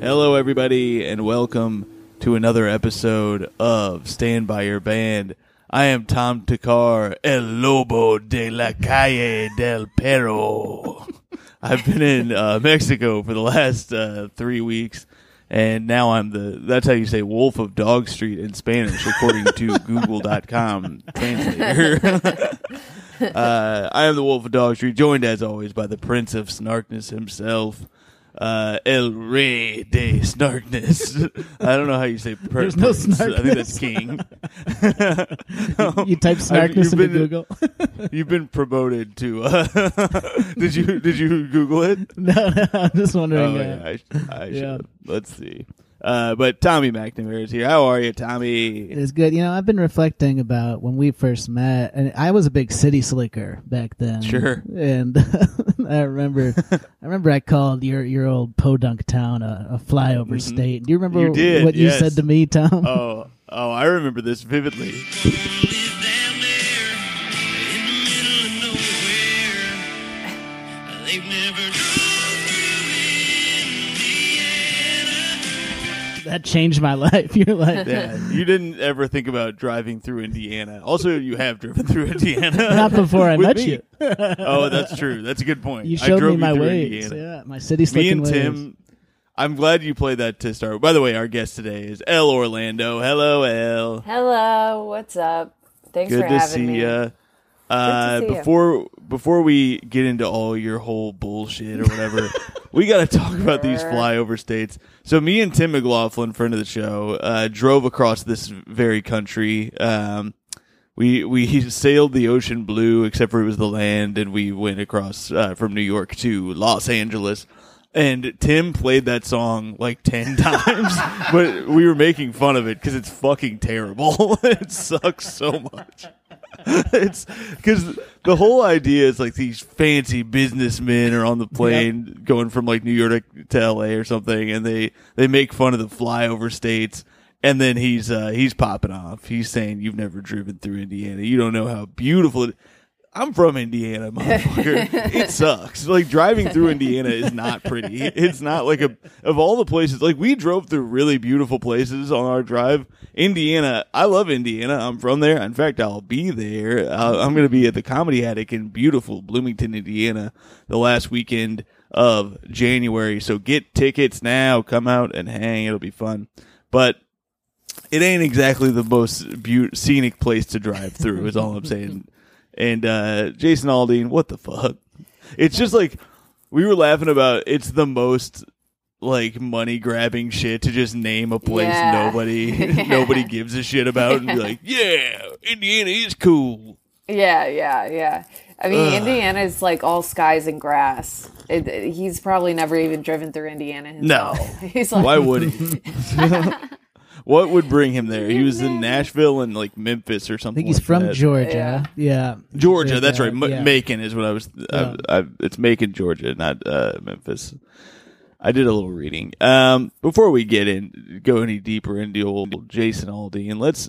Hello, everybody, and welcome to another episode of Stand By Your Band. I am Tom Thakkar, El Lobo de la Calle del Perro. I've been in uh, Mexico for the last uh, three weeks, and now I'm the, that's how you say Wolf of Dog Street in Spanish, according to Google.com translator. uh, I am the Wolf of Dog Street, joined as always by the Prince of Snarkness himself uh, El Rey de Snarkness. I don't know how you say per- There's no prince. I think that's king. You type snarkness into been- Google. You've been promoted to. Uh, did you did you Google it? no, no, I'm just wondering. Oh uh, yeah, I, I yeah. should. Let's see. Uh, but Tommy McNamara is here. How are you, Tommy? It's good. You know, I've been reflecting about when we first met, and I was a big city slicker back then. Sure. And I remember, I remember I called your your old podunk town a, a flyover state. Do you remember Mm-hmm. You did, what you said to me, Tom? Oh, oh, I remember this vividly. That changed my life. You're like, Yeah, you didn't ever think about driving through Indiana. Also, you have driven through Indiana. not before I met me. you. oh, that's true. That's a good point. You I showed drove me my through ways. Indiana. Yeah, my city Me slicking and ways. Tim. I'm glad you played that to start. By the way, our guest today is El Orlando. Hello, El. Hello, what's up? Thanks Good for to having see me. ya. Uh, see ya. before before we get into all your whole bullshit or whatever, we got to talk about these flyover states. So me and Tim McLaughlin, friend of the show, uh, drove across this very country. Um, we we sailed the ocean blue, except for it was the land, and we went across uh, from New York to Los Angeles. And Tim played that song like ten times, but we were making fun of it because it's fucking terrible. it sucks so much. it's because the whole idea is like these fancy businessmen are on the plane going from like New York to LA or something, and they they make fun of the flyover states. And then he's uh, he's popping off. He's saying, "You've never driven through Indiana. You don't know how beautiful it." I'm from Indiana, motherfucker. it sucks. Like driving through Indiana is not pretty. It's not like a of all the places. Like we drove through really beautiful places on our drive. Indiana, I love Indiana. I'm from there. In fact, I'll be there. Uh, I'm going to be at the Comedy Attic in beautiful Bloomington, Indiana, the last weekend of January. So get tickets now. Come out and hang. It'll be fun. But it ain't exactly the most beau- scenic place to drive through. is all I'm saying. And uh, Jason Aldean, what the fuck? It's just like we were laughing about. It's the most like money grabbing shit to just name a place Yeah. nobody nobody gives a shit about and be like, yeah, Indiana is cool. Yeah, yeah, yeah. I mean, Indiana is like all skies and grass. It, it- he's probably never even driven through Indiana No. himself. He's like, Why would he? What would bring him there? He was in Nashville and like Memphis or something. I think he's like from that. Georgia. Yeah. Georgia. That's right. M- yeah. Macon is what I was. Yeah. I, I, it's Macon, Georgia, not uh, Memphis. I did a little reading. Um, before we get in, go any deeper into old Jason Aldean, let's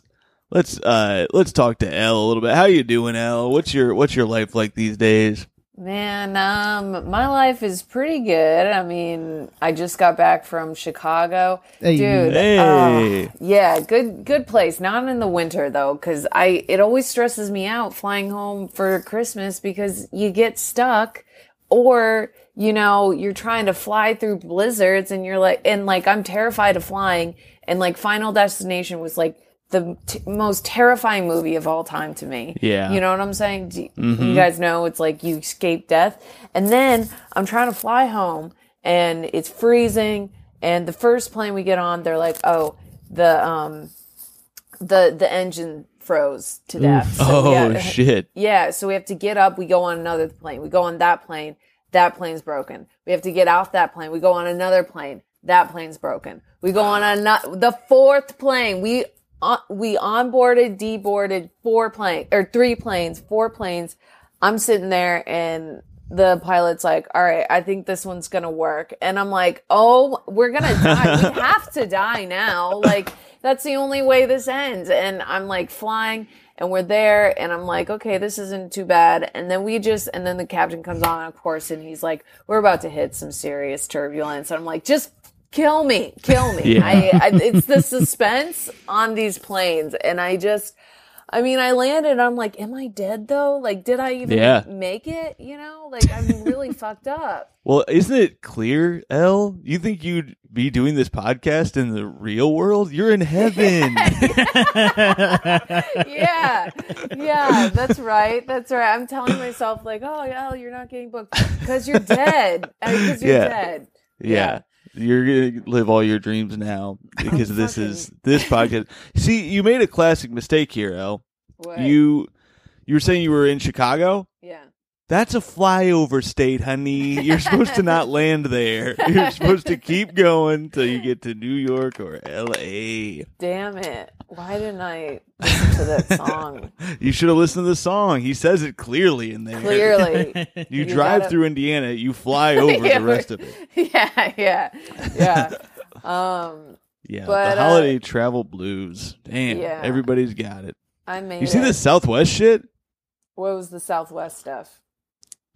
let's uh let's talk to Elle a little bit. How you doing, Elle? What's your what's your life like these days? Man, um, my life is pretty good. I mean, I just got back from Chicago, Hey. dude. Hey. uh, yeah, good, good place. Not in the winter though, because I it always stresses me out flying home for Christmas because you get stuck, or you know you're trying to fly through blizzards and you're like, and like I'm terrified of flying, and like Final Destination was like the t- most terrifying movie of all time to me. Yeah. You know what I'm saying? Do You guys know it's like you escape death. And then I'm trying to fly home and it's freezing. And the first plane we get on, they're like, oh, the, um, the, the engine froze to death. So Oh have- shit! yeah, so we have to get up. We go on another plane. We go on that plane. That plane's broken. We have to get off that plane. We go on another plane. That plane's broken. We go on another, the fourth plane. We, uh, we onboarded, deboarded four planes or three planes, four planes. I'm sitting there and the pilot's like, all right, I think this one's going to work. And I'm like, oh, we're going to die. we have to die now. Like, that's the only way this ends. And I'm like flying and we're there and I'm like, okay, this isn't too bad. And then we just, and then the captain comes on, of course, and he's like, we're about to hit some serious turbulence. And I'm like, just kill me, kill me. Yeah. I, I, it's the suspense on these planes. And I just, I mean, I landed. I'm like, am I dead though? Like, did I even Yeah. make it? You know, like I'm really fucked up. Well, isn't it clear, L? You think you'd be doing this podcast in the real world? You're in heaven. yeah, yeah, that's right. That's right. I'm telling myself like, oh yeah, you're not getting booked because you're dead. Because you're Yeah. dead. Yeah. You're gonna live all your dreams now because this is this podcast. See, you made a classic mistake here, L. What? You you were saying you were in Chicago. That's a flyover state, honey. You're supposed to not land there. You're supposed to keep going till you get to New York or L.A. Damn it! Why didn't I listen to that song? You should have listened to the song. He says it clearly in there. Clearly, You, You drive gotta- through Indiana, you fly over Yeah, the rest of it. yeah, yeah, yeah. Um, Yeah, But, the uh, holiday travel blues. Damn, Yeah. everybody's got it. I made. You see it. this Southwest shit? What was the Southwest stuff?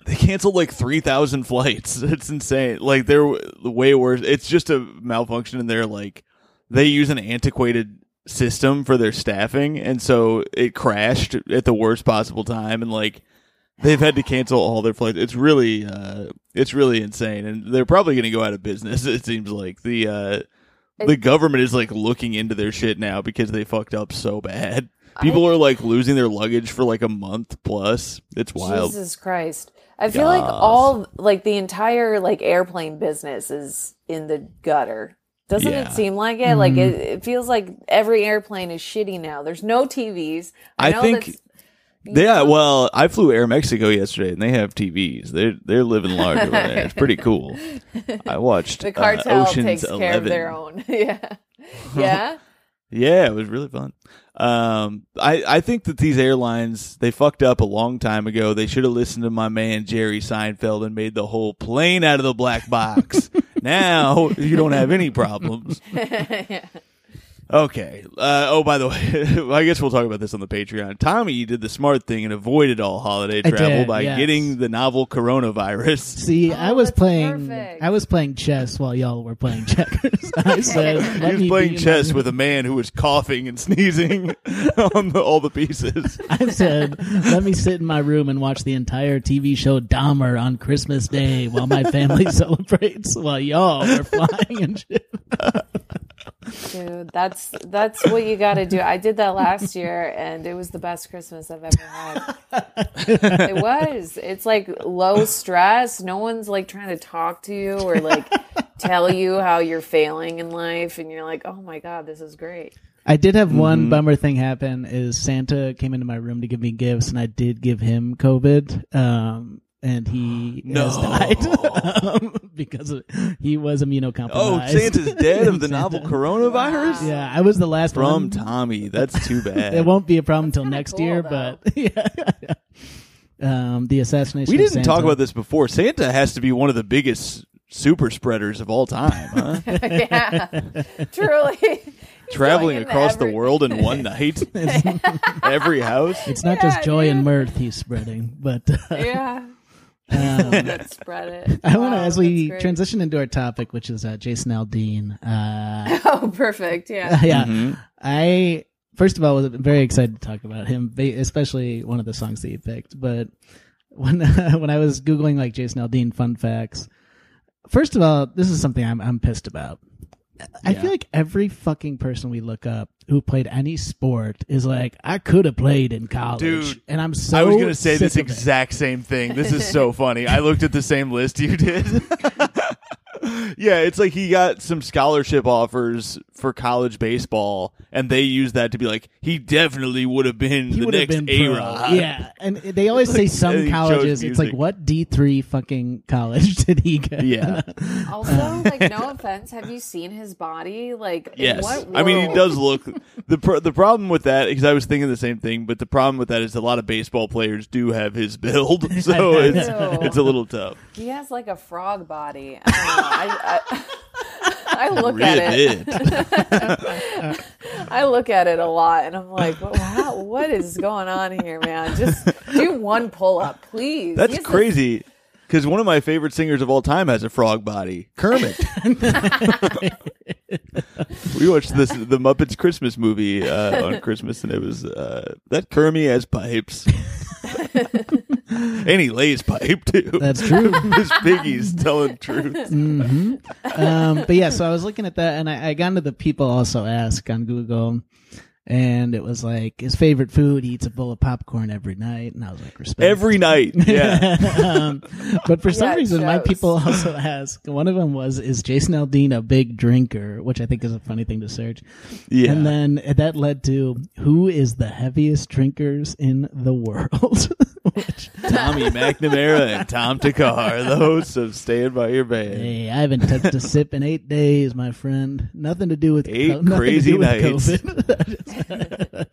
They canceled like three thousand flights. It's insane. Like they're way worse. It's just a malfunction in their like they use an antiquated system for their staffing, and so it crashed at the worst possible time, and like they've had to cancel all their flights. It's really, uh, it's really insane, and they're probably going to go out of business. It seems like the uh, the government is like looking into their shit now because they fucked up so bad. People are like losing their luggage for like a month plus. It's wild. Jesus Christ! I feel like all like the entire like airplane business is in the gutter. Doesn't Yeah. it seem like it? Like it, it feels like every airplane is shitty now. There's no TVs. I, I think- Yeah, well, I flew Air Mexico yesterday, and they have TVs. They're they're living large over there. It's pretty cool. I watched the uh, cartel Ocean's takes Eleven. care of their own. yeah, yeah. Yeah, it was really fun. Um, I I think that these airlines they fucked up a long time ago. They should have listened to my man Jerry Seinfeld and made the whole plane out of the black box. now you don't have any problems. Okay. Uh, oh, by the way, I guess we'll talk about this on the Patreon. Tommy did the smart thing and avoided all holiday I travel did, by yes. getting the novel coronavirus. See, I Oh, was playing. perfect. I was playing chess while y'all were playing checkers. I said, He "Let was me playing chess with a man who was coughing and sneezing on the, all the pieces. I said, "Let me sit in my room and watch the entire TV show Dahmer on Christmas Day while my family celebrates while y'all are flying and shit." Dude, that's that's what you got to do. I did that last year, and it was the best Christmas I've ever had. it was. It's like low stress. No one's like trying to talk to you or like tell you how you're failing in life, and you're like, "Oh my god, this is great." I did have Mm-hmm. one bummer thing happen. Is Santa came into my room to give me gifts, and I did give him COVID. Um, and he has died um, because of, he was immunocompromised. Oh, Santa's dead of the Santa- novel coronavirus? Yeah, I was the last one. From one. Tommy. That's too bad. It won't be a problem until next cool, year, though. but yeah. um, the assassination. we didn't talk Santa. about this before. Santa has to be one of the biggest super spreaders of all time, huh? yeah, truly. Traveling into across the world in one night. Every house. It's not Yeah, just joy and mirth he's spreading, but uh, Yeah, um, let's spread it. I want to, Wow, as we transition into our topic, which is uh, Jason Aldean. Uh, Oh, perfect. Yeah. yeah, Mm-hmm. I first of all was very excited to talk about him, especially one of the songs that you picked. But when when I was googling like Jason Aldean fun facts, first of all, this is something I'm I'm pissed about. I Yeah. feel like every fucking person we look up who played any sport is like, I could have played in college, Dude, and I'm so. I was going to say this exact same thing. This is so funny. I looked at the same list you did. yeah, it's like he got some scholarship offers for college baseball, and they used that to be like, he definitely would have been He the next been A. Rod. Yeah, and they always say some colleges. It's like what D three fucking college did he go? Yeah. Also, like, no offense, have you seen his body? Like, in Yes, what I mean he does look the pr- the problem with that because I was thinking the same thing, but the problem with that is a lot of baseball players do have his build, so it's it's a little tough. He has like a frog body. I. I, I, I look at it. Ribbit. I look at it a lot, and I'm like, wow, what is going on here, man? Just do one pull up, please. That's He has crazy. Because one of my favorite singers of all time has a frog body, Kermit. we watched this the Muppets Christmas movie uh, on Christmas, and it was uh, that Kermit has pipes, and he lays pipe too. That's true. this piggy's telling truth. um, but yeah, so I was looking at that, and I, I got into the people also ask on Google, and it was like his favorite food. He eats a bowl of popcorn every night, and I was like, respect. Every night, yeah. um, but for some Yeah, it reason, my people also ask. One of them was, "Is Jason Aldean a big drinker?" Which I think is a funny thing to search. Yeah. And then that led to who is the heaviest drinkers in the world. Which, Tommy McNamara and Tom Thakkar, the hosts of Stand By Your Band. hey, I haven't touched a sip in eight days, my friend. Nothing to do with Eight nothing to crazy do with nights. COVID.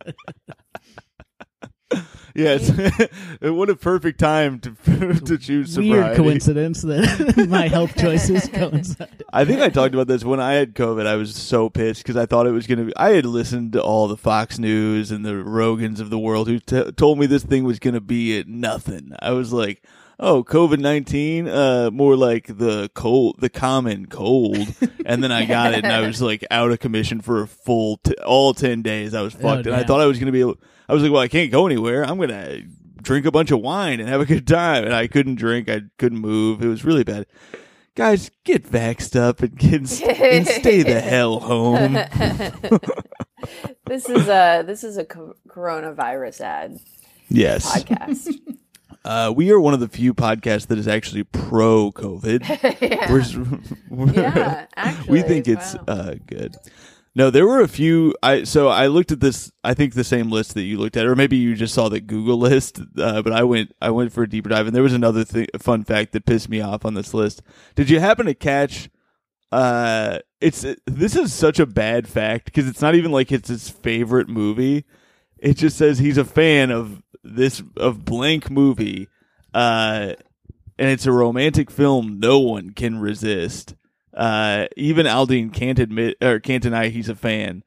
Yes. it what a perfect time to to choose Weird sobriety. coincidence that my health choices coincide. I think I talked about this when I had COVID. I was so pissed because I thought it was going to be. I had listened to all the Fox News and the Rogans of the world who t- told me this thing was going to be at nothing. I was like, oh, COVID nineteen, uh, more like the cold, the common cold. and then I got it, and I was like out of commission for a full t- all ten days. I was fucked, and I thought I was going to be. I was like, well, I can't go anywhere. I'm gonna drink a bunch of wine and have a good time. And I couldn't drink. I couldn't move. It was really bad guys, get vaxxed up and get and stay the hell home. This is a this is a co- coronavirus ad Yes, podcast. Uh, we are one of the few podcasts that is actually pro COVID. We're s- we're- Yeah, we think it's wow. uh, good. No, there were a few. I so I looked at this. I think the same list that you looked at, or maybe you just saw the Google list. Uh, but I went, I went for a deeper dive, and there was another thing, fun fact that pissed me off on this list. Did you happen to catch? Uh, it's this is such a bad fact because it's not even like it's his favorite movie. It just says he's a fan of this of blank movie, uh, and it's a romantic film no one can resist. Uh, even Aldean can't admit or can't deny he's a fan.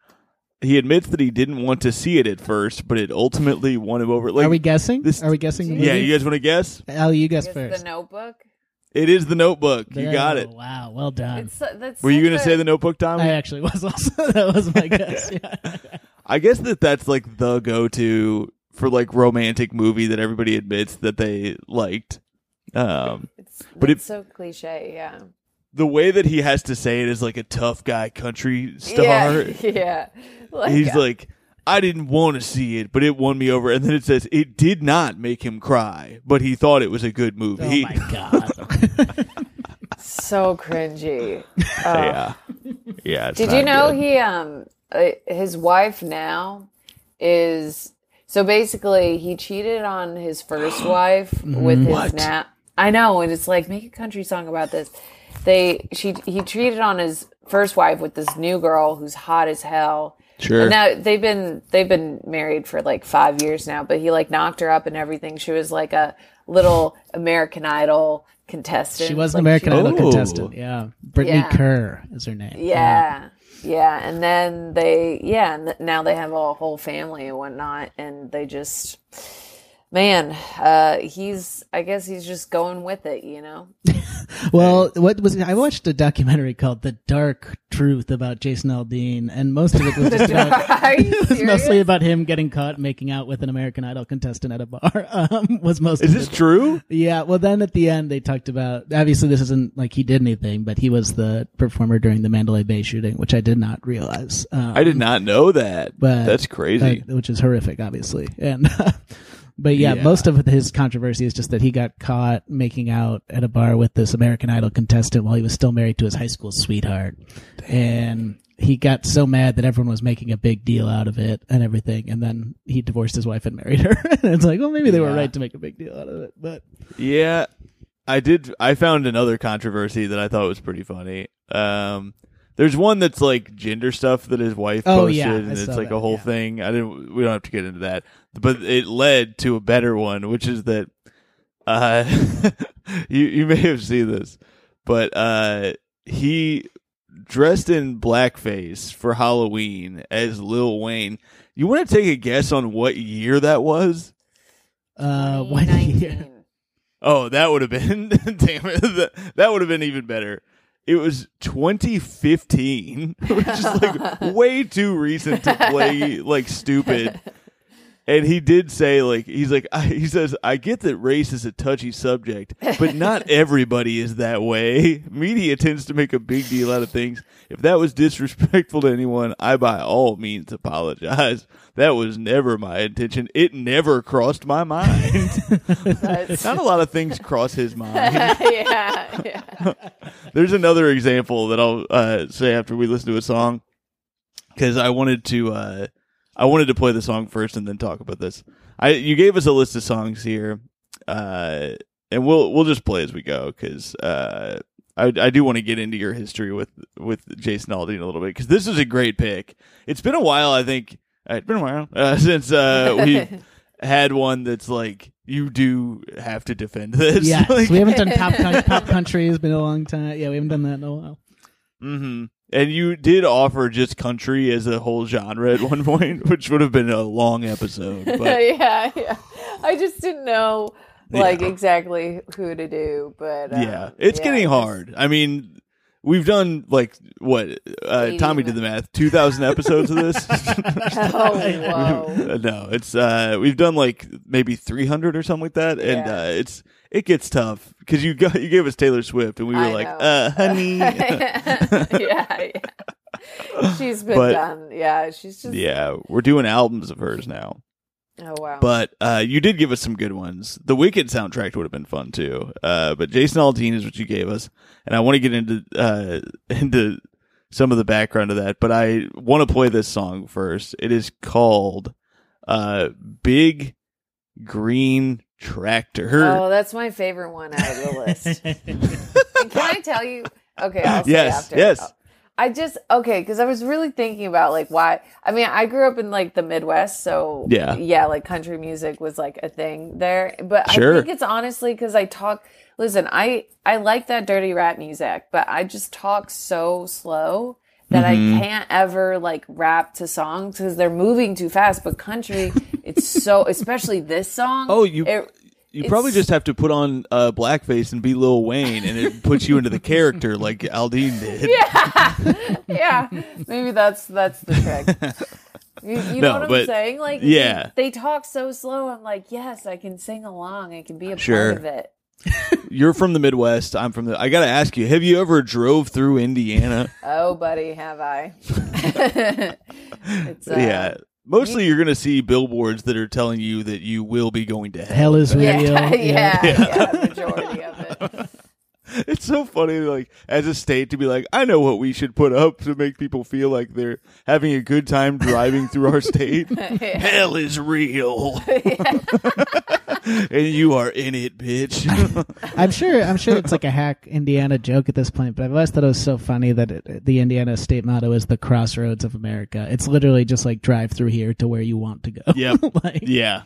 He admits that he didn't want to see it at first, but it ultimately won him over. Like, Are we guessing? this- Are we guessing? The yeah, movie? you guys want to guess? Al, you guess Is first. the Notebook. It is the Notebook. You got it. Wow, well done. It's that's. Were you going to a- say the Notebook, Tommy? I actually was also that was my guess. Yeah. I guess that that's like the go-to for like romantic movie that everybody admits that they liked. Um, It's, But it's it- so cliche. Yeah. the way that he has to say it is like a tough guy country star. Yeah. yeah. Like, He's uh, like, I didn't want to see it, but it won me over. And then it says it did not make him cry, but he thought it was a good movie. Oh my god. so cringy. Oh. yeah, yeah. Did you know good. he um uh, his wife now is so basically he cheated on his first wife with his What? now I know and it's like make a country song about this. They she he cheated on his first wife with this new girl who's hot as hell. Sure. And now they've been they've been married for like 5 years now, but he like knocked her up and everything. She was like a little American Idol contestant. She was an Like, American she- Idol Oh. contestant. Yeah, Brittany Yeah. Kerr is her name. Yeah. Yeah. And then they, yeah, and now they have a whole family and whatnot. And they just, man, uh, he's, I guess he's just going with it, you know? Well, what was I watched a documentary called "The Dark Truth" about Jason Aldean, and most of it was just about. It was mostly about him getting caught making out with an American Idol contestant at a bar. Um, was most Is of this it. true? Yeah. Well, then at the end they talked about. Obviously, this isn't like he did anything, but he was the performer during the Mandalay Bay shooting, which I did not realize. Um, I did not know that. but That's crazy. uh, which is horrific, obviously. And but yeah, Yeah. most of his controversy is just that he got caught making out at a bar with this American Idol contestant while he was still married to his high school sweetheart, and he got so mad that everyone was making a big deal out of it and everything, and then he divorced his wife and married her. and it's like, well, maybe they were right to make a big deal out of it, but Yeah, I did. I found another controversy that I thought was pretty funny. Um, there's one that's like gender stuff that his wife Oh, posted, yeah, I and it's like that, a whole yeah. thing. I didn't. We don't have to get into that, but it led to a better one, which is that uh, you you may have seen this, but uh, he dressed in blackface for Halloween as Lil Wayne. You want to take a guess on what year that was? uh, what year? Oh, that would have been damn it. That, that would have been even better. It was 2015, which is like way too recent to play like stupid. And he did say like he's like I, he says I get that race is a touchy subject, but not everybody is that way. Media tends to make a big deal out of things. If that was disrespectful to anyone, I by all means apologize. That was never my intention. It never crossed my mind. Not a lot of things cross his mind. yeah, yeah. There's another example that I'll uh, say after we listen to a song because I wanted to uh, I wanted to play the song first and then talk about this. I you gave us a list of songs here, uh, and we'll we'll just play as we go because uh, I I do want to get into your history with with Jason Aldean a little bit because this is a great pick. It's been a while, I think. uh, It's been a while uh, since uh, we had one that's like you do have to defend this. Yeah, Like- we haven't done pop pop country. It's been a long time. Yeah, we haven't done that in a while. hmm And you did offer just country as a whole genre at one point, which would have been a long episode. But yeah, yeah. I just didn't know like Yeah. exactly who to do, but um, yeah, it's yeah, getting hard. I mean, we've done like what? Uh, Tommy did the math. Two thousand episodes of this. Oh, no, it's uh, we've done like maybe three hundred or something like that, and Yeah. uh, it's it gets tough because you got you gave us Taylor Swift, and we were I like, know. uh, honey. yeah, yeah. She's been But- done. Yeah, she's just. yeah, we're doing albums of hers now. Oh wow. But uh, you did give us some good ones. The Wicked soundtrack would have been fun too. Uh, but Jason Aldean is what you gave us, and I want to get into uh, into some of the background of that. But I want to play this song first. It is called uh, "Big Green Tractor." oh, that's my favorite one out of the list. Can I tell you? Okay, I'll say Yes, after. yes. I just okay because I was really thinking about like why. I mean, I grew up in like the Midwest, so Yeah. yeah, like country music was like a thing there. But Sure. I think it's honestly because I talk. Listen, I I like that dirty rap music, but I just talk so slow that Mm-hmm. I can't ever like rap to songs because they're moving too fast. But country, it's so especially this song. Oh, you- it- you probably just have to put on uh, blackface and be Lil Wayne, and it puts you into the character like Aldean did. yeah, maybe that's that's the trick. You, you No, know what but- I'm saying? Like, yeah. they, they talk so slow. I'm like, yes, I can sing along. I can be a Sure. part of it. You're from the Midwest. I'm from the. I gotta ask you: Have you ever drove through Indiana? Oh, buddy, have I? it's, uh, yeah. Mostly, you're gonna see billboards that are telling you that you will be going to hell. Hell is real. yeah, yeah, yeah. yeah, majority of it. It's so funny, like as a state, to be like, I know what we should put up to make people feel like they're having a good time driving through our state. Hell is real, and you are in it, bitch. I'm sure. I'm sure it's like a hack Indiana joke at this point, but I've always thought it was so funny that it, the Indiana state motto is the crossroads of America. It's literally just like drive through here to where you want to go. Yep. like, yeah.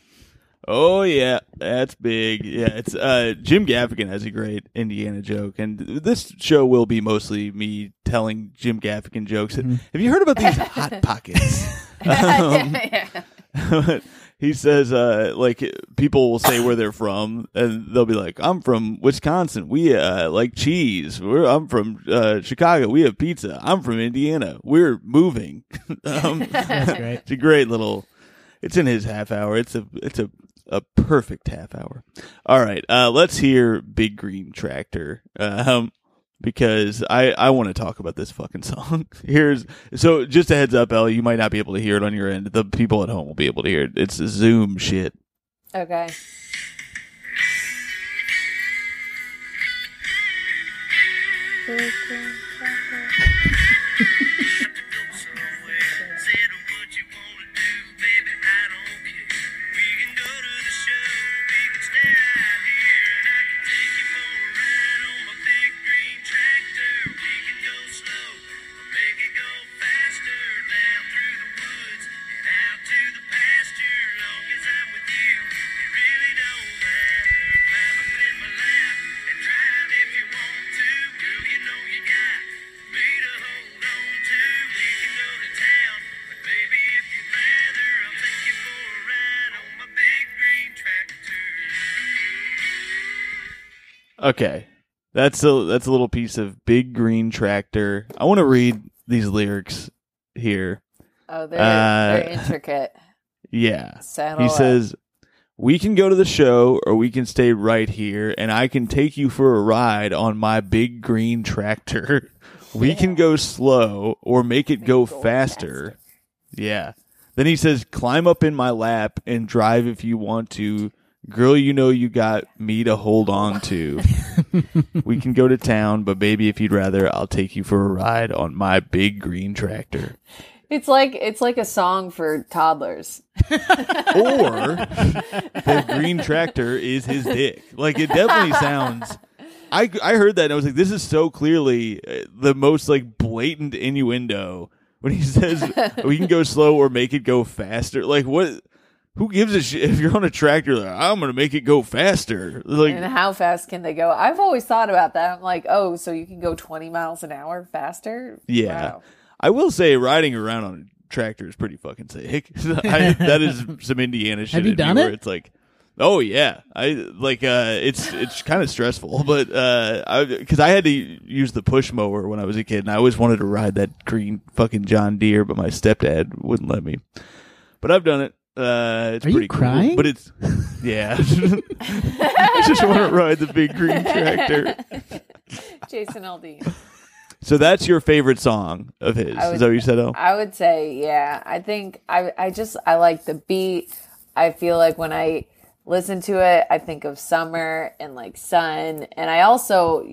Oh yeah, that's big. Yeah, it's uh Jim Gaffigan has a great Indiana joke, and this show will be mostly me telling Jim Gaffigan jokes. Have you heard about these hot pockets? Um, yeah. he says, uh, like people will say where they're from, and they'll be like, "I'm from Wisconsin. We uh, like cheese. We're, I'm from uh, Chicago. We have pizza. I'm from Indiana. We're moving." um, That's great. it's a great little. It's in his half hour. It's a it's a a perfect half hour. All right, uh, let's hear Big Green Tractor. Um, because I, I want to talk about this fucking song. Here's so just a heads up, Ellie, you might not be able to hear it on your end. The people at home will be able to hear it. It's Zoom shit. Okay. Okay. That's a that's a little piece of Big Green Tractor. I want to read these lyrics here. Oh, they're, Uh, they're intricate. Yeah. Saddle He up. says, "We can go to the show or we can stay right here and I can take you for a ride on my big green tractor. We can go slow or make it go, go faster. Yeah. Then he says, "Climb up in my lap and drive if you want to." Girl, you know you got me to hold on to. we can go to town, but baby, if you'd rather, I'll take you for a ride on my big green tractor. It's like it's like a song for toddlers. or the green tractor is his dick. Like it definitely sounds. I I heard that and I was like, this is so clearly uh, the most like blatant innuendo when he says we can go slow or make it go faster. Like what? Who gives a shit if you're on a tractor? Like, I'm gonna make it go faster. Like And how fast can they go? I've always thought about that. I'm like, oh, so you can go 20 miles an hour faster? Yeah. Wow. I will say riding around on a tractor is pretty fucking sick. I, that is some Indiana shit. Have you in me done where it? It's like, oh yeah, I like. uh It's it's kind of stressful, but uh, I because I had to use the push mower when I was a kid, and I always wanted to ride that green fucking John Deere, but my stepdad wouldn't let me. But I've done it. Uh, it's Are you pretty cool. crying? But it's yeah. I just want to ride the big green tractor. Jason Aldean. So that's your favorite song of his? I would- is that what you said? Oh, I would say, yeah. I think I I just I like the beat. I feel like when I listen to it, I think of summer and like sun, and I also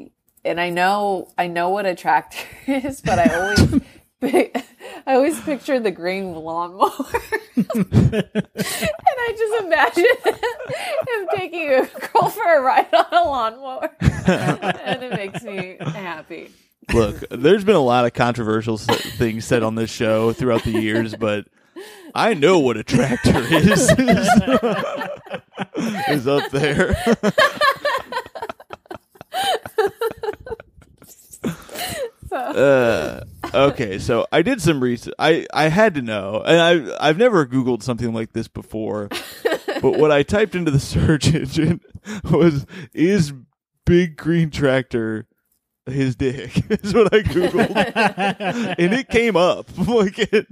and I know I know what a tractor is, but I always pic- I always picture the green lawnmower, and I just imagine him taking a girl for a ride on a lawnmower, and it makes me happy. Look, there's been a lot of controversial things said on this show throughout the years, but I know what a tractor is. is up there. Uh, okay, so I did some research. I I had to know, and I I've never Googled something like this before. but what I typed into the search engine was is big green tractor his dick is what I googled, and it came up like it.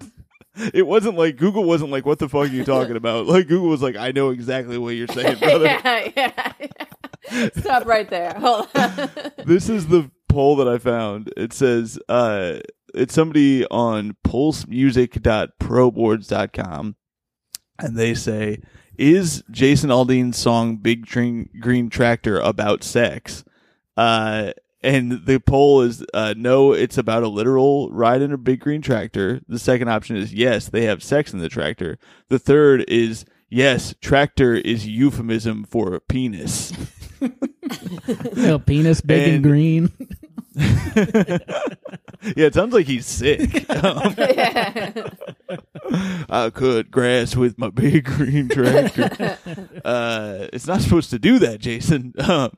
It wasn't like Google wasn't like, "What the fuck are you talking about?" Like Google was like, "I know exactly what you're saying, brother." yeah, yeah, yeah. Stop right there. Hold on. this is the poll that I found. It says uh, it's somebody on pulsemusic.proboards.com, and they say, "Is Jason Aldean's song Big Green, Green Tractor about sex?" Uh, and the poll is uh, no, it's about a literal ride in a big green tractor. The second option is yes, they have sex in the tractor. The third is yes, tractor is euphemism for penis. Little penis, big and, And- green. yeah, it sounds like he's sick. Um, I cut grass with my big green tractor. uh, it's not supposed to do that, Jason. Um,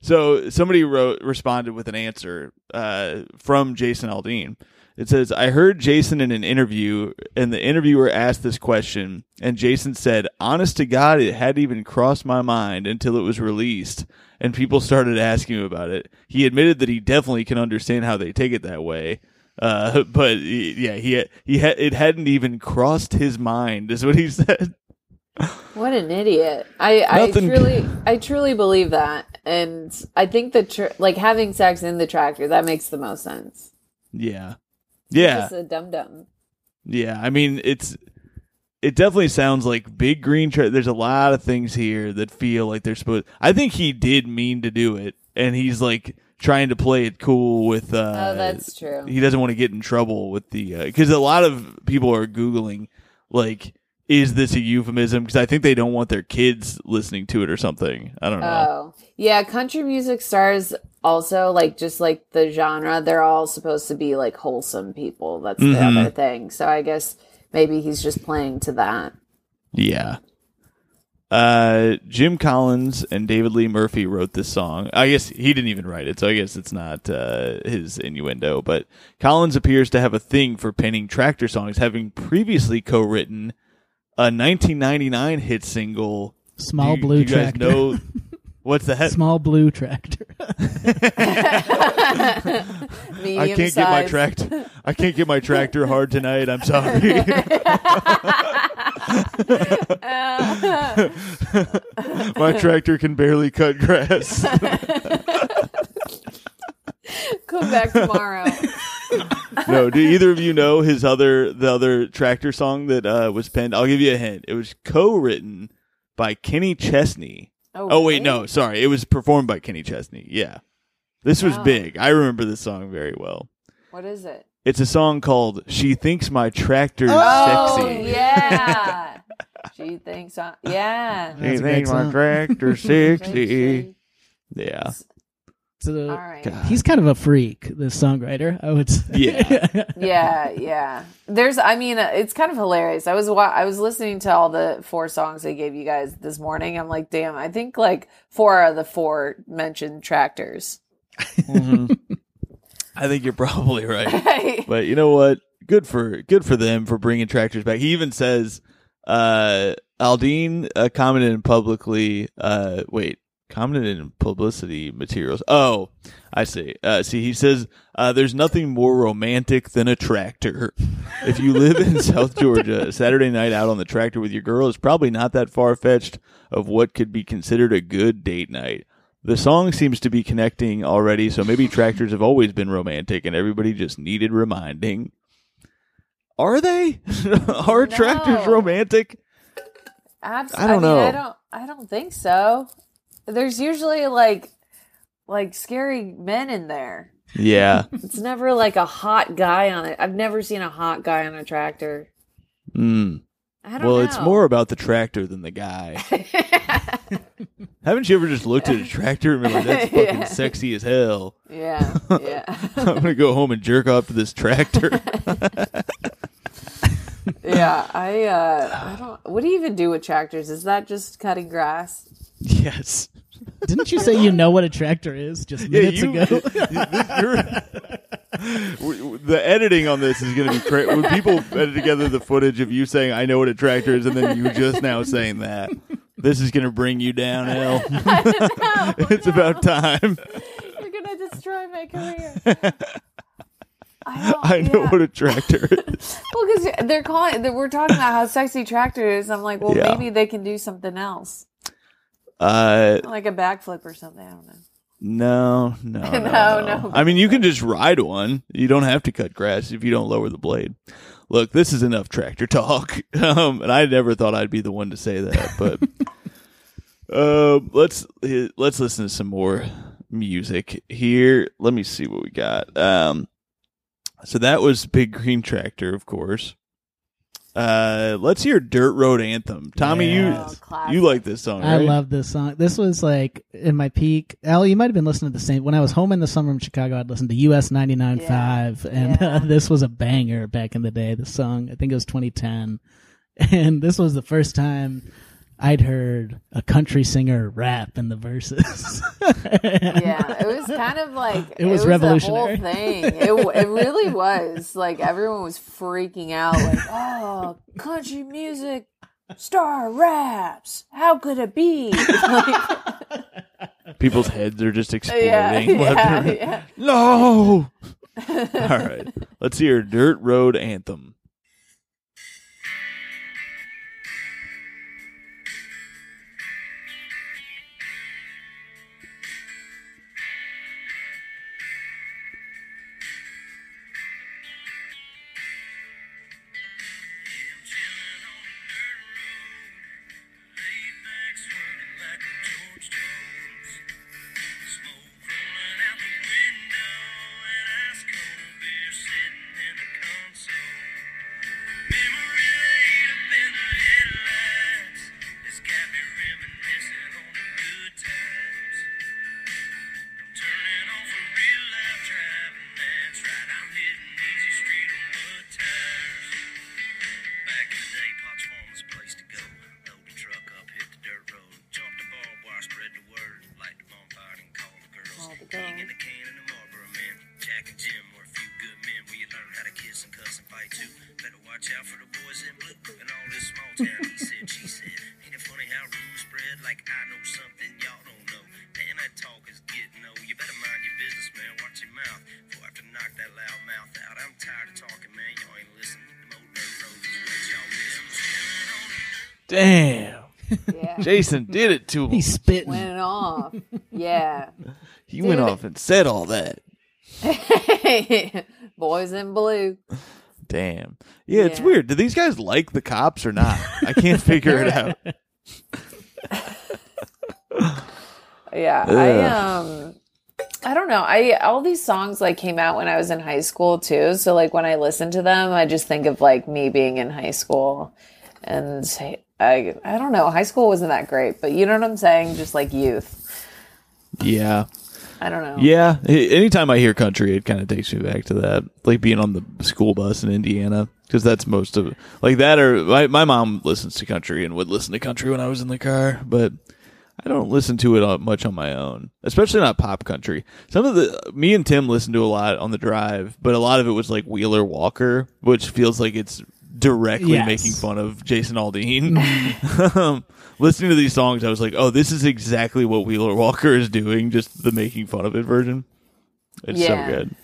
so somebody wrote responded with an answer uh, from Jason Aldean. It says, I heard Jason in an interview, and the interviewer asked this question, and Jason said, Honest to God, it hadn't even crossed my mind until it was released, and people started asking him about it. He admitted that he definitely can understand how they take it that way. Uh, but yeah, he he had it hadn't even crossed his mind, is what he said. What an idiot! I, I truly, I truly believe that, and I think that tr- like having sex in the tractor that makes the most sense. Yeah, yeah. Just a dum dum. Yeah, I mean it's it definitely sounds like big green tra- there's a lot of things here that feel like they're supposed I think he did mean to do it and he's like trying to play it cool with uh Oh, that's true. He doesn't want to get in trouble with the uh, cuz a lot of people are googling like is this a euphemism because I think they don't want their kids listening to it or something. I don't know. Oh, yeah. Country music stars also like just like the genre. They're all supposed to be like wholesome people. That's the Mhm. other thing. So I guess maybe he's just playing to that. Yeah. Uh, Jim Collins and David Lee Murphy wrote this song. I guess he didn't even write it, so I guess it's not uh, his innuendo. But Collins appears to have a thing for penning tractor songs, having previously co-written a 1999 hit single. Small Do you- blue do you guys tractor. know what's the head? Small blue tractor. Medium I can't get my size. tractor. I can't get my tractor hard tonight. I'm sorry. my tractor can barely cut grass. Come back tomorrow. no, do either of you know his other the other tractor song that uh, was penned? I'll give you a hint. It was co-written by Kenny Chesney. Oh, oh, wait, no, sorry. It was performed by Kenny Chesney. Yeah. This was Wow. big. I remember this song very well. What is it? It's a song called She Thinks My Tractor's Oh, Sexy. yeah. she thinks I, yeah. She That's a great thinks my song. tractor's sexy. Yeah. So All right. he's kind of a freak, this songwriter. I would say. Yeah. yeah, yeah. There's, I mean, uh, it's kind of hilarious. I was, I was listening to all the four songs I gave you guys this morning. I'm like, damn, I think like four out of the four mentioned tractors. Mhm. I think you're probably right. Right. But you know what? Good for good for them for bringing tractors back. He even says, uh, Aldean uh, commented publicly. Uh, wait, commented in publicity materials. Oh, I see. Uh, see, he says uh, there's nothing more romantic than a tractor. If you live in South Georgia, a Saturday night out on the tractor with your girl is probably not that far fetched of what could be considered a good date night. The song seems to be connecting already, so maybe tractors have always been romantic and everybody just needed reminding. Are they? Are tractors romantic? Abs- I don't mean, know. I don't. I don't think so. There's usually like, like scary men in there. Yeah. It's never like a hot guy on it. I've never seen a hot guy on a tractor. Mm. I don't Well, know. it's more about the tractor than the guy. Haven't you ever just looked at a tractor and been like, that's fucking Yeah. sexy as hell? yeah, yeah, I'm going to go home and jerk off to this tractor. yeah. I uh, I don't. What do you even do with tractors? Is that just cutting grass? yes. Didn't you say you know what a tractor is just minutes you, ago? you're- the editing on this is going to be crazy. When people edit together the footage of you saying, I know what a tractor is, and then you just now saying that, this is going to bring you down, L. Oh it's about time. You're gonna destroy my career. I, I know yeah. what a tractor is. Well, because they're calling. We're talking about how sexy tractor is. I'm like, well, Yeah. maybe they can do something else, Uh, like a backflip or something. I don't know. no, no, no, No, no. I mean, you can just ride one. You don't have to cut grass if you don't lower the blade. Look, this is enough tractor talk. Um, and I never thought I'd be the one to say that, but uh, let's let's listen to some more music here. Let me see what we got. Um, so that was Big Green Tractor, of course. Uh, let's hear Dirt Road Anthem. Tommy, Yeah. Oh, you classic. you like this song? I right? love this song. This was like in my peak. Al, you might have been listening to the same. When I was home in the summer in Chicago, I'd listen to US 99.5, and Yeah. uh, this was a banger back in the day. The song, I think it was 2010. And this was the first time I'd heard a country singer rap in the verses. yeah, it was kind of like It was a revolutionary. whole thing. It it really was. Like everyone was freaking out. Like, oh, country music star raps. How could it be? Like, People's heads are just exploding. yeah, yeah, yeah. No. All right. Let's hear Dirt Road Anthem. Damn. Yeah. Jason did it to him. He's spitting. Went off. Yeah. He went off and said all that. Boys in blue. Damn. Yeah, it's weird. Do these guys like the cops or not? I can't figure it out. Yeah, I Ugh. um I don't know. I all these songs like came out when I was in high school too. So like when I listen to them, I just think of like me being in high school. And I I don't know, high school wasn't that great, but you know what I'm saying? Just like youth. Yeah. I don't know. Yeah. Anytime I hear country, it kind of takes me back to that. Like being on the school bus in Indiana. Because that's most of like that. Or my, my mom listens to country and would listen to country when I was in the car. But I don't listen to it uh, much on my own, especially not pop country. Some of the me and Tim listened to a lot on the drive, but a lot of it was like Wheeler Walker, which feels like it's directly Yes. making fun of Jason Aldean. um, listening to these songs, I was like, "Oh, this is exactly what Wheeler Walker is doing, just the making fun of it version." It's Yeah. so good.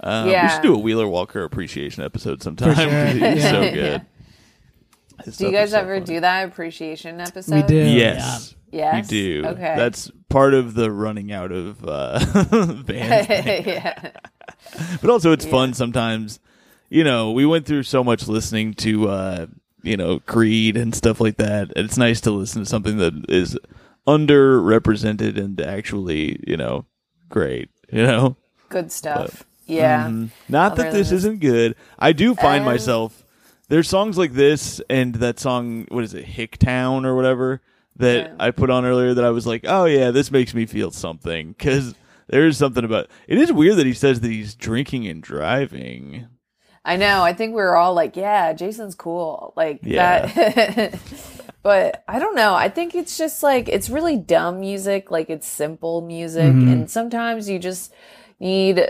Um, We should do a Wheeler Walker appreciation episode sometime. sure. 'cause He's so good. His Do you guys so ever funny. do that appreciation episode? We do. Yes. Yes. We do. Okay. That's part of the running out of uh, bands. yeah. But also, it's fun sometimes. You know, we went through so much listening to, uh, you know, Creed and stuff like that. And it's nice to listen to something that is underrepresented and actually, you know, great. You know, Good stuff. yeah. Mhm. not Other that than this this- isn't good. I do find Um, myself there's songs like this and that song. What is it, Hicktown or whatever that Yeah. I put on earlier. That I was like, oh yeah, this makes me feel something because there is something about. It is weird that he says that he's drinking and driving. I know. I think we are all like, yeah, Jason's cool. Like Yeah. that. but I don't know. I think it's just like, it's really dumb music. Like it's simple music. Mm-hmm. And sometimes you just need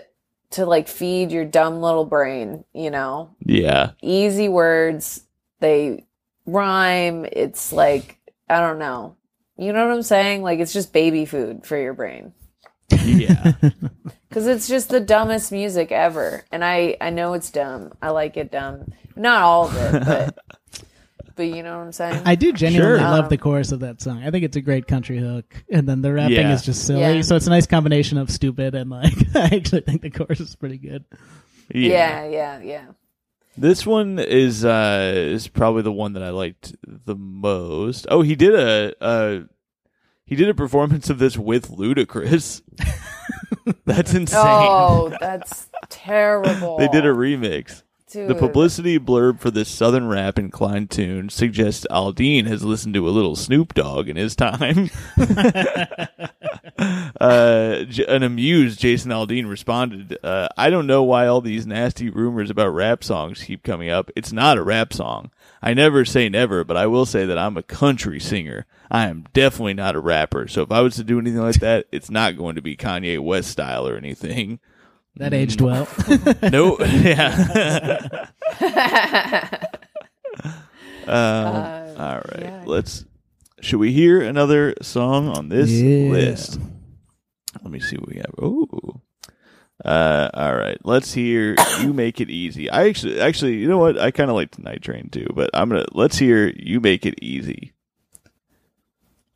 to like feed your dumb little brain, you know? Yeah, Easy words. They rhyme. It's like, I don't know. You know what I'm saying? Like it's just baby food for your brain. yeah. Cause it's just the dumbest music ever, and I I know it's dumb. I like it dumb. Not all of it, but but you know what I'm saying. I do genuinely Sure. love Um, the chorus of that song. I think it's a great country hook, and then the rapping Yeah. is just silly. Yeah. So it's a nice combination of stupid and like. I actually think the chorus is pretty good. yeah, yeah, yeah. This one is uh is probably the one that I liked the most. Oh, he did a uh he did a performance of this with Ludacris. That's insane. Oh, that's terrible. They did a remix. Dude. The publicity blurb for this southern rap inclined tune suggests Aldean has listened to a little Snoop Dogg in his time. uh, an amused Jason Aldean responded, uh, I don't know why all these nasty rumors about rap songs keep coming up. It's not a rap song. I never say never, but I will say that I'm a country singer. I am definitely not a rapper. So if I was to do anything like that, it's not going to be Kanye West style or anything. That aged well. No, yeah. um, all right, yeah. let's. Should we hear another song on this Yeah. list? Let me see what we have. Oh, Uh, all right. Let's hear "You Make It Easy." I actually, actually, you know what? I kind of like Night Train too, but I'm gonna let's hear "You Make It Easy."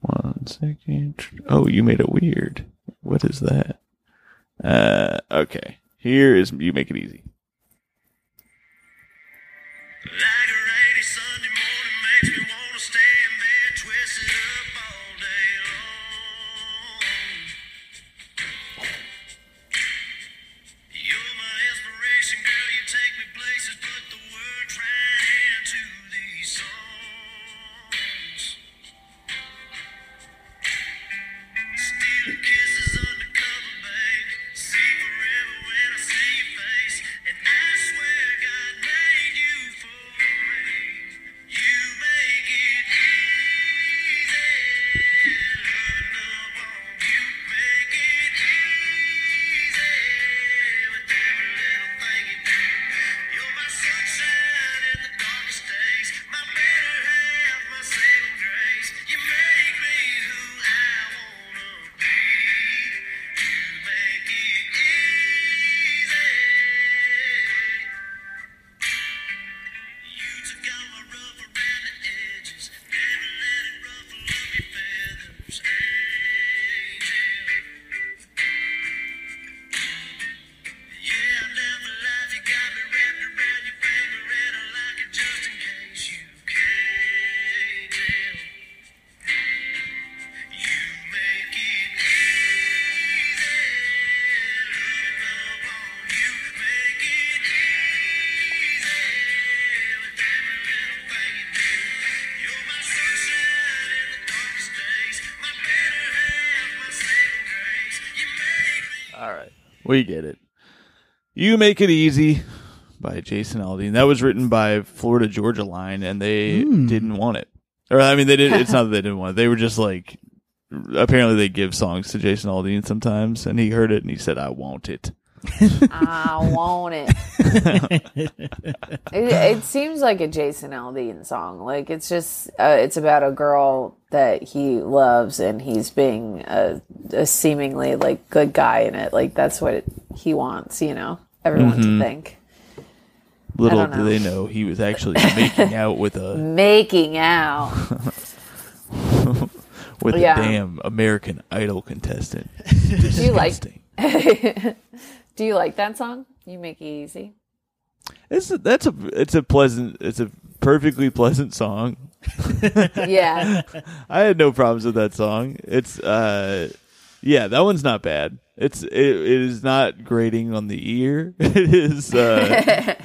One second. Oh, you made it weird. What is that? Uh, okay. Here is "You Make It Easy." We get it. You Make It Easy by Jason Aldean. That was written by Florida Georgia Line, and they hmm. didn't want it. Or, I mean, they did. It's not that they didn't want it. They were just like, apparently they give songs to Jason Aldean sometimes, and he heard it and he said, I want it. I want it. it. It seems like a Jason Aldean song. Like it's just, uh, it's about a girl that he loves, and he's being a, a seemingly like good guy in it. Like that's what it, he wants, you know, everyone to think. Little do they know he was actually making out with a Making out. with Yeah. a damn American Idol contestant. you like- Disgusting. Do you like that song? You make it easy. It's a, that's a it's a pleasant it's a perfectly pleasant song. Yeah. I had no problems with that song. It's uh yeah, that one's not bad. It's it, it is not grating on the ear. It is uh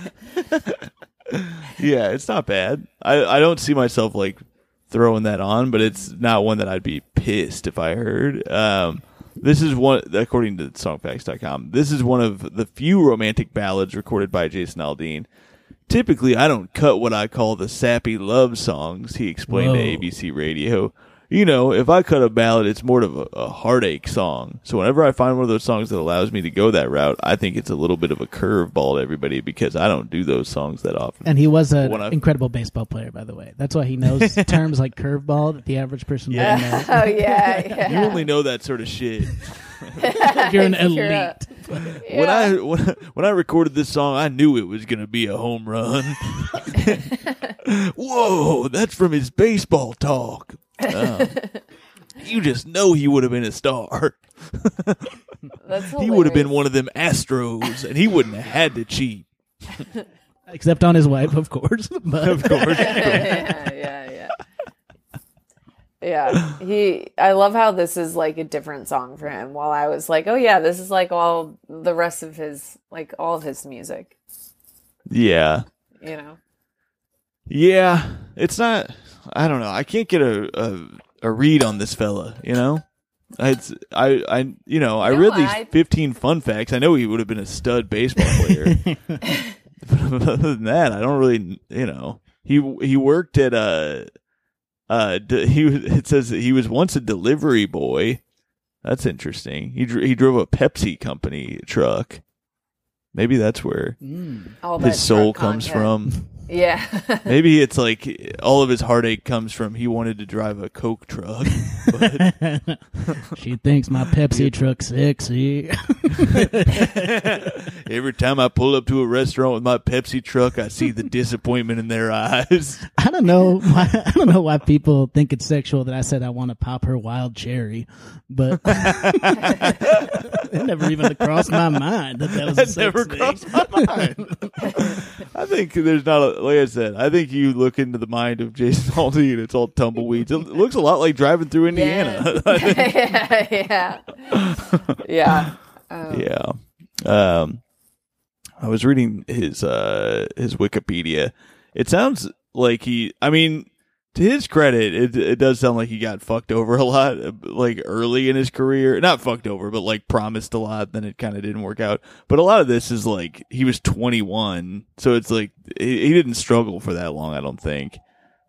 Yeah, it's not bad. I I don't see myself like throwing that on, but it's not one that I'd be pissed if I heard. Um this is one according to songfacts.com. This is one of the few romantic ballads recorded by Jason Aldean. Typically, I don't cut what I call the sappy love songs, he explained Whoa. to ABC Radio. You know, if I cut a ballad, it's more of a, a heartache song. So whenever I find one of those songs that allows me to go that route, I think it's a little bit of a curveball to everybody because I don't do those songs that often. And he was an I- incredible baseball player, by the way. That's why he knows terms like curveball that the average person Yeah. wouldn't know. Oh yeah. yeah. You only know that sort of shit. You're an If you're elite. a- When I when, I- when I recorded this song, I knew it was gonna be a home run. Whoa, that's from his baseball talk. Oh. you just know he would have been a star. That's He would have been one of them Astros, and he wouldn't have had to cheat. Except on his wife, of course. But Of course. yeah, yeah, yeah. Yeah, he. I love how this is like a different song for him. While I was like, oh yeah, this is like all the rest of his, like all of his music. yeah. You know, Yeah. It's not I don't know. I can't get a a, a read on this fella, you know? It's I I you know, I No, read these I- 15 fun facts. I know he would have been a stud baseball player. but other than that, I don't really, you know. he he worked at a uh d- he it says that he was once a delivery boy. That's interesting. He dr- he drove a Pepsi company truck. Maybe that's where All that his soul comes content. from. Yeah. Maybe it's like all of his heartache comes from he wanted to drive a Coke truck. But she thinks my Pepsi truck's sexy. every time I pull up to a restaurant with my Pepsi truck, I see the disappointment in their eyes. I don't know. Why, I don't know why people think it's sexual that I said I want to pop her wild cherry, but it never even crossed my mind that that was a That sex never thing. crossed my mind. I think there's not a, like I said. I think you look into the mind of Jason Aldean, it's all tumbleweeds. It looks a lot like driving through Indiana. yeah. yeah. Yeah. Um, yeah. Um, I was reading his uh his Wikipedia. It sounds like he. I mean, to his credit, it it does sound like he got fucked over a lot, like early in his career. Not fucked over, but like promised a lot, then it kind of didn't work out. But a lot of this is like he was 21, so it's like he, he didn't struggle for that long. I don't think.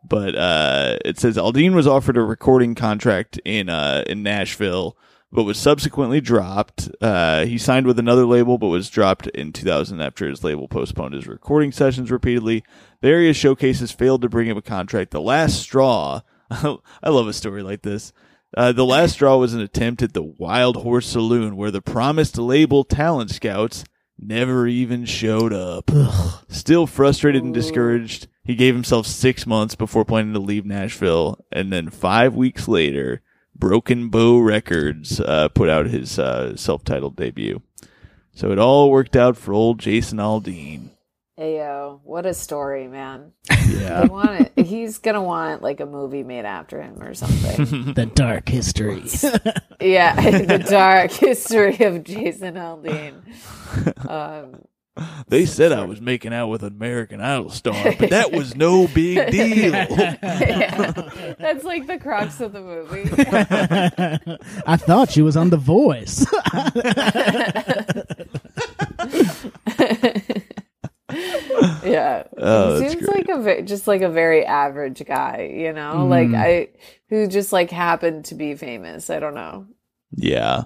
But uh, it says Aldean was offered a recording contract in uh, in Nashville, but was subsequently dropped. Uh, he signed with another label, but was dropped in 2000 after his label postponed his recording sessions repeatedly. Various showcases failed to bring him a contract. The last straw. I love a story like this. Uh, the last straw was an attempt at the Wild Horse Saloon, where the promised label talent scouts never even showed up. Still frustrated and discouraged, he gave himself six months before planning to leave Nashville, and then five weeks later, Broken Bow Records uh, put out his uh, self-titled debut. So it all worked out for old Jason Aldean. Ayo, what a story, man. Yeah. Want it. He's gonna want like a movie made after him or something. The dark history. yeah, the dark history of Jason Aldean. Um, They said I was making out with an American Idol star, but that was no big deal. yeah, that's like the crux of the movie. I thought she was on The Voice. yeah, Oh, seems great. like a ve- just like a very average guy, you know, like mm-hmm. I who just like happened to be famous. I don't know. Yeah.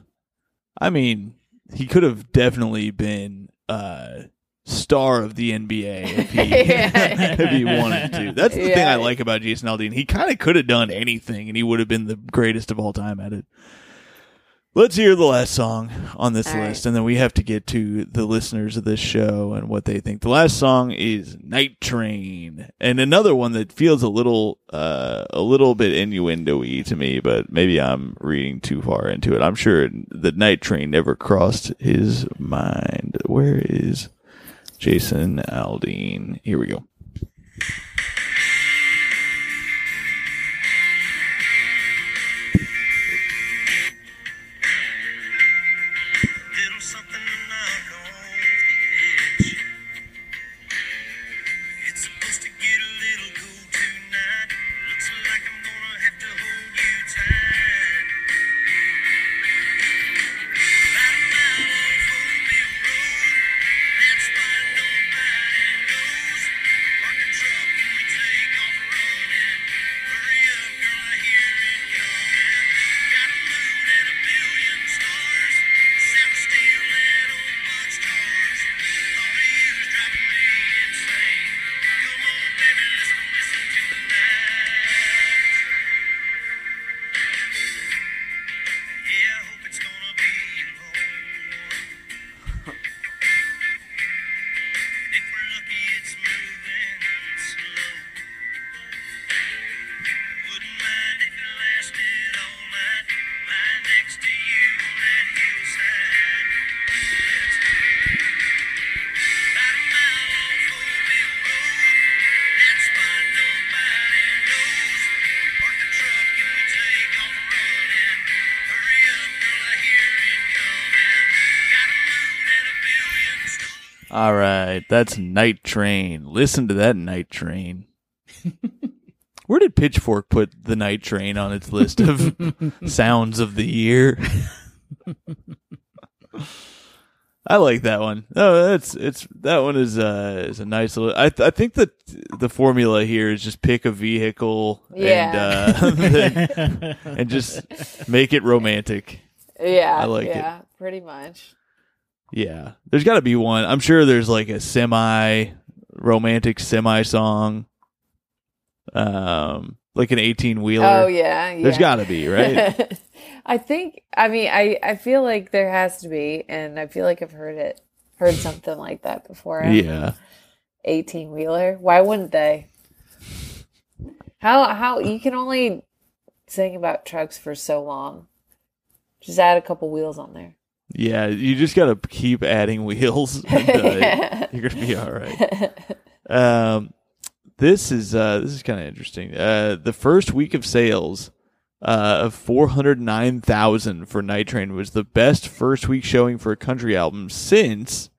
I mean, he could have definitely been uh star of the NBA if he if he wanted to. That's the thing I like about Jason Aldean. He kind of could have done anything and he would have been the greatest of all time at it. Let's hear the last song on this All right. list and then we have to get to the listeners of this show and what they think. The last song is Night Train and another one that feels a little uh a little bit innuendo-y to me, but maybe I'm reading too far into it. I'm sure the Night Train never crossed his mind. Where is Jason Aldean? Here we go. That's Night Train. Listen to that Night Train. Where did Pitchfork put the Night Train on its list of sounds of the year? I like that one. No, that's it's that one is uh is a nice little. I th- I think that the formula here is just pick a vehicle Yeah. and uh, and just make it romantic. Yeah, I like it. yeah, pretty much. Yeah, there's got to be one. I'm sure there's like a semi romantic semi song, um, like an 18 wheeler. Oh yeah, yeah. There's got to be right. I think. I mean, I I feel like there has to be, and I feel like I've heard it, heard something like that before. yeah. eighteen wheeler. Why wouldn't they? How how you can only sing about trucks for so long. Just add a couple wheels on there. Yeah, you just got to keep adding wheels. and, uh, you're gonna be all right. Um, this is uh, this is kind of interesting. Uh, the first week of sales uh, of four hundred nine thousand for Night Train was the best first week showing for a country album since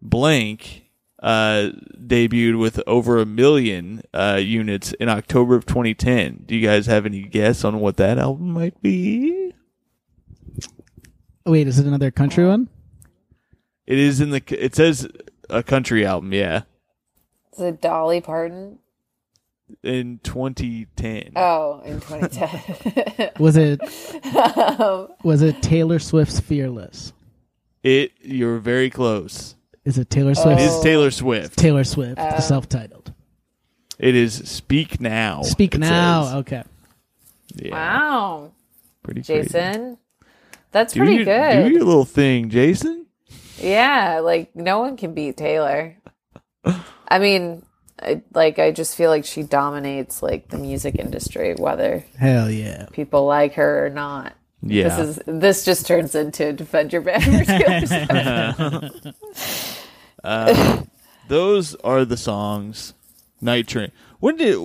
Blank uh, debuted with over a million uh, units in October of 2010. Do you guys have any guess on what that album might be? Wait, is it another country one? It is in the. It says a country album. Yeah, Is it Dolly Parton? in 2010. Oh, in 2010. Was it um, was it Taylor Swift's Fearless? It. You're very close. Is it Taylor Swift? Swift's is Taylor Swift. Taylor Swift, Oh. the self-titled? It is Speak Now. Speak now. says. Okay. Yeah, wow, pretty crazy. Jason, that's Do pretty your, good. Do your little thing, Jason. Yeah, like no one can beat Taylor. I mean, I, like I just feel like she dominates like the music industry, whether Hell yeah. people like her or not. Yeah. This is this just turns into defend your band for Uh, those are the songs. Night Train. When did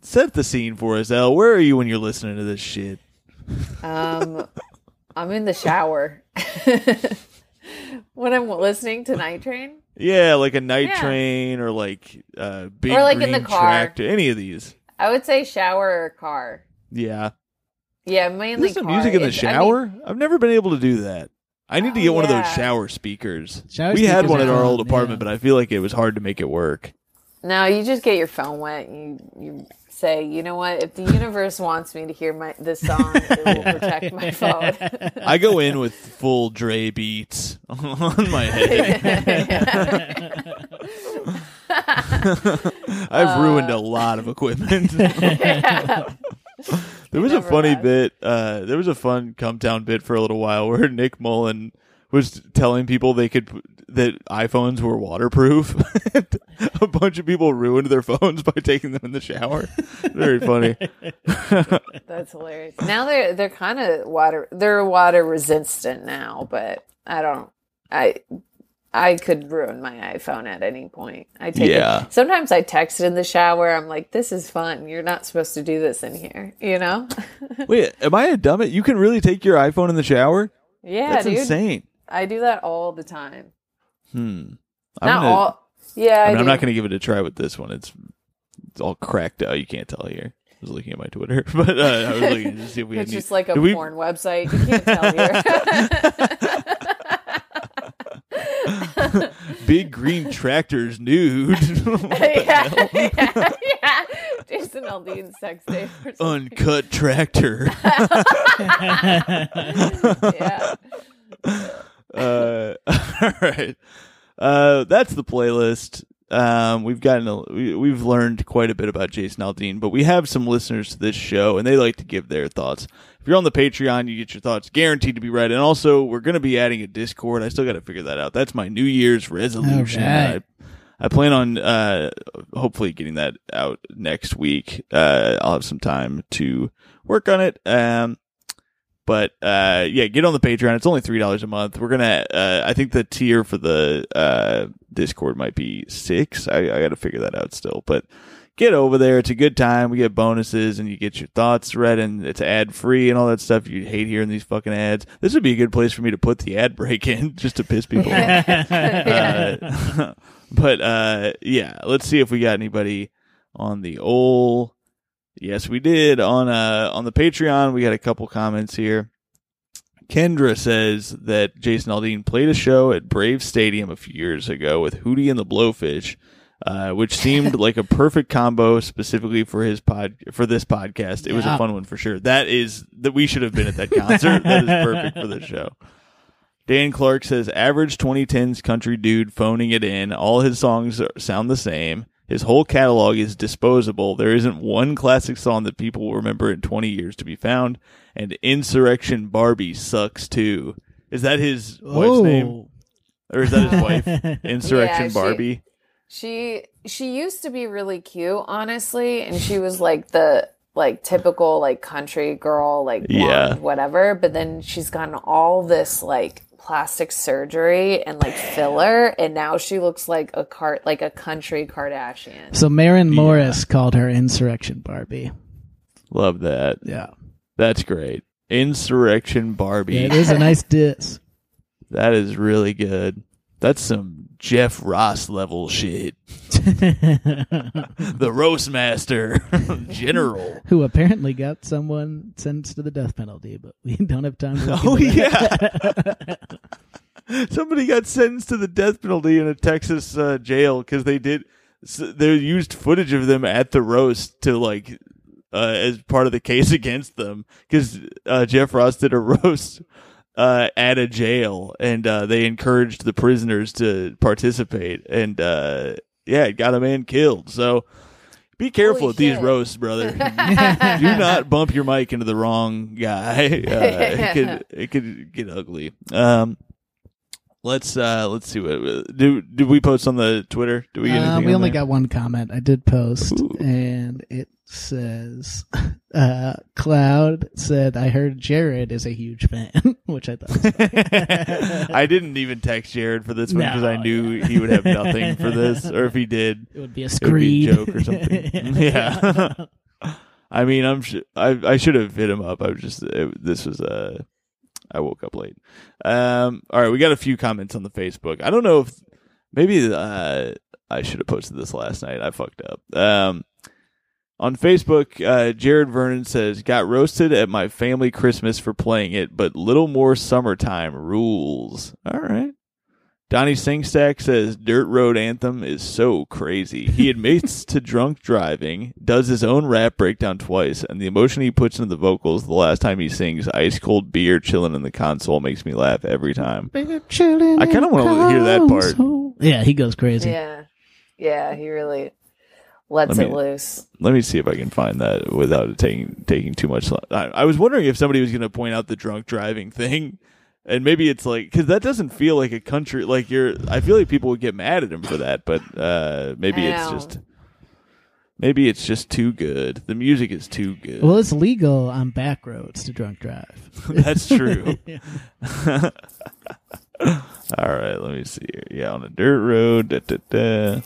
set the scene for us, El? Where are you when you're listening to this shit? Um, I'm in the shower when I'm listening to Night Train. Yeah, like a Night Yeah. Train or like uh, Big Or, like, in the car. Tractor. Any of these. I would say shower or car. Yeah. Yeah, mainly Listen to car. music in the It's- I mean, shower? I've never been able to do that. I need to Oh, get one of those shower speakers. Shower we had one are at our old apartment, yeah. but I feel like it was hard to make it work. no, you just get your phone wet. You you say, you know what? If the universe wants me to hear my this song, it will protect my phone. I go in with full Dre beats on my head. I've ruined a lot of equipment. there was a funny have. bit. Uh, there was a fun come down bit for a little while where Nick Mullen was telling people they could that iPhones were waterproof. a bunch of people ruined their phones by taking them in the shower. Very funny. That's hilarious. Now they're they're kind of water they're water resistant now, but I don't I I could ruin my iPhone at any point. I take Yeah. it. Sometimes I text in the shower. I'm like, "This is fun. You're not supposed to do this in here." You know? Wait, am I a dumb? You can really take your iPhone in the shower? yeah, That's dude. insane. I do that all the time. Hmm. I'm not gonna- all. Yeah, I, mean, I'm not going to give it a try with this one. It's it's all cracked out. You can't tell here. I was looking at my Twitter, but uh, I was looking to see if we had It's just like a Did we- porn website. You can't tell here. big green tractors nude. Yeah, yeah, yeah. Jason Aldean sex tape. Uncut tractor. yeah. Uh, all right. Uh, that's the playlist. Um, we've gotten a, we, we've learned quite a bit about Jason Aldean, but we have some listeners to this show, and they like to give their thoughts. If you're on the Patreon, you get your thoughts guaranteed to be read, and also we're going to be adding a Discord. I still got to figure that out. That's my New Year's resolution. Right. I, I plan on uh, hopefully getting that out next week. Uh, I'll have some time to work on it. Um, but uh, yeah, get on the Patreon. It's only three dollars a month. We're gonna. Uh, I think the tier for the uh, Discord might be six. I, I got to figure that out still. But get over there. It's a good time. We get bonuses and you get your thoughts read, and it's ad free and all that stuff. You hate hearing these fucking ads. This would be a good place for me to put the ad break in just to piss people off. Uh, but uh, yeah, let's see if we got anybody on the old. Yes, we did on uh on the Patreon. We got a couple comments here. Kendra says that Jason Aldean played a show at Brave Stadium a few years ago with Hootie and the Blowfish, uh, which seemed like a perfect combo specifically for his pod for this podcast. It was a fun one for sure. That is that we should have been at that concert. that is perfect for this show. Dan Clark says average 2010s country dude phoning it in. All his songs are, sound the same. His whole catalog is disposable. There isn't one classic song that people will remember in 20 years to be found. And Insurrection Barbie sucks too. Is that his wife's oh. name? Or is that his wife? Insurrection Yeah, she- Barbie? She she used to be really cute, honestly, and she was like the like typical like country girl, like blonde, Yeah. whatever. But then she's gotten all this like plastic surgery and like filler, and now she looks like a cart like a country Kardashian. So Maren Morris called her Insurrection Barbie. Love that. Yeah. That's great. Insurrection Barbie. Yeah, it is a nice diss. That is really good. That's some Jeff Ross level shit. the roast master, general. Who apparently got someone sentenced to the death penalty, but we don't have time to Oh yeah, somebody got sentenced to the death penalty in a Texas uh, jail because they did. s they used footage of them at the roast to like uh, as part of the case against them because uh, Jeff Ross did a roast. Uh, at a jail, and uh, they encouraged the prisoners to participate, and uh, yeah, it got a man killed. So be careful Holy with these roasts, brother. Do not bump your mic into the wrong guy. Uh, it could it could get ugly. Um, let's uh let's see what do did we post on the Twitter? Do we get Uh, we on only there? got one comment. I did post, Ooh. and it says, uh, "Cloud said I heard Jared is a huge fan," which I thought. Was funny. I didn't even text Jared for this one because I knew yeah. he would have nothing for this, or if he did, it would be a it would be screed a joke or something. yeah. I mean, I'm sh- I I should have hit him up. I was just it, this was uh I woke up late. Um, all right, we got a few comments on the Facebook. I don't know if maybe uh I should have posted this last night. I fucked up. Um, on Facebook, uh, Jared Vernon says, "Got roasted at my family Christmas for playing it, but little more summertime rules." All right. Donnie Singstack says Dirt Road Anthem is so crazy. He admits to drunk driving, does his own rap breakdown twice, and the emotion he puts into the vocals the last time he sings ice cold beer chilling in the console makes me laugh every time. I I kinda wanna hear that part. Yeah, he goes crazy. Yeah, yeah, he really lets Let it loose. Let me see if I can find that without it taking taking too much. lo- I, I was wondering if somebody was going to point out the drunk driving thing, and maybe it's like because that doesn't feel like a country. Like you're, I feel like people would get mad at him for that, but uh, maybe I it's know. just maybe it's just too good. The music is too good. Well, it's legal on back roads to drunk drive. That's true. All right, let me see here. Yeah, on a dirt road. Da, da, da.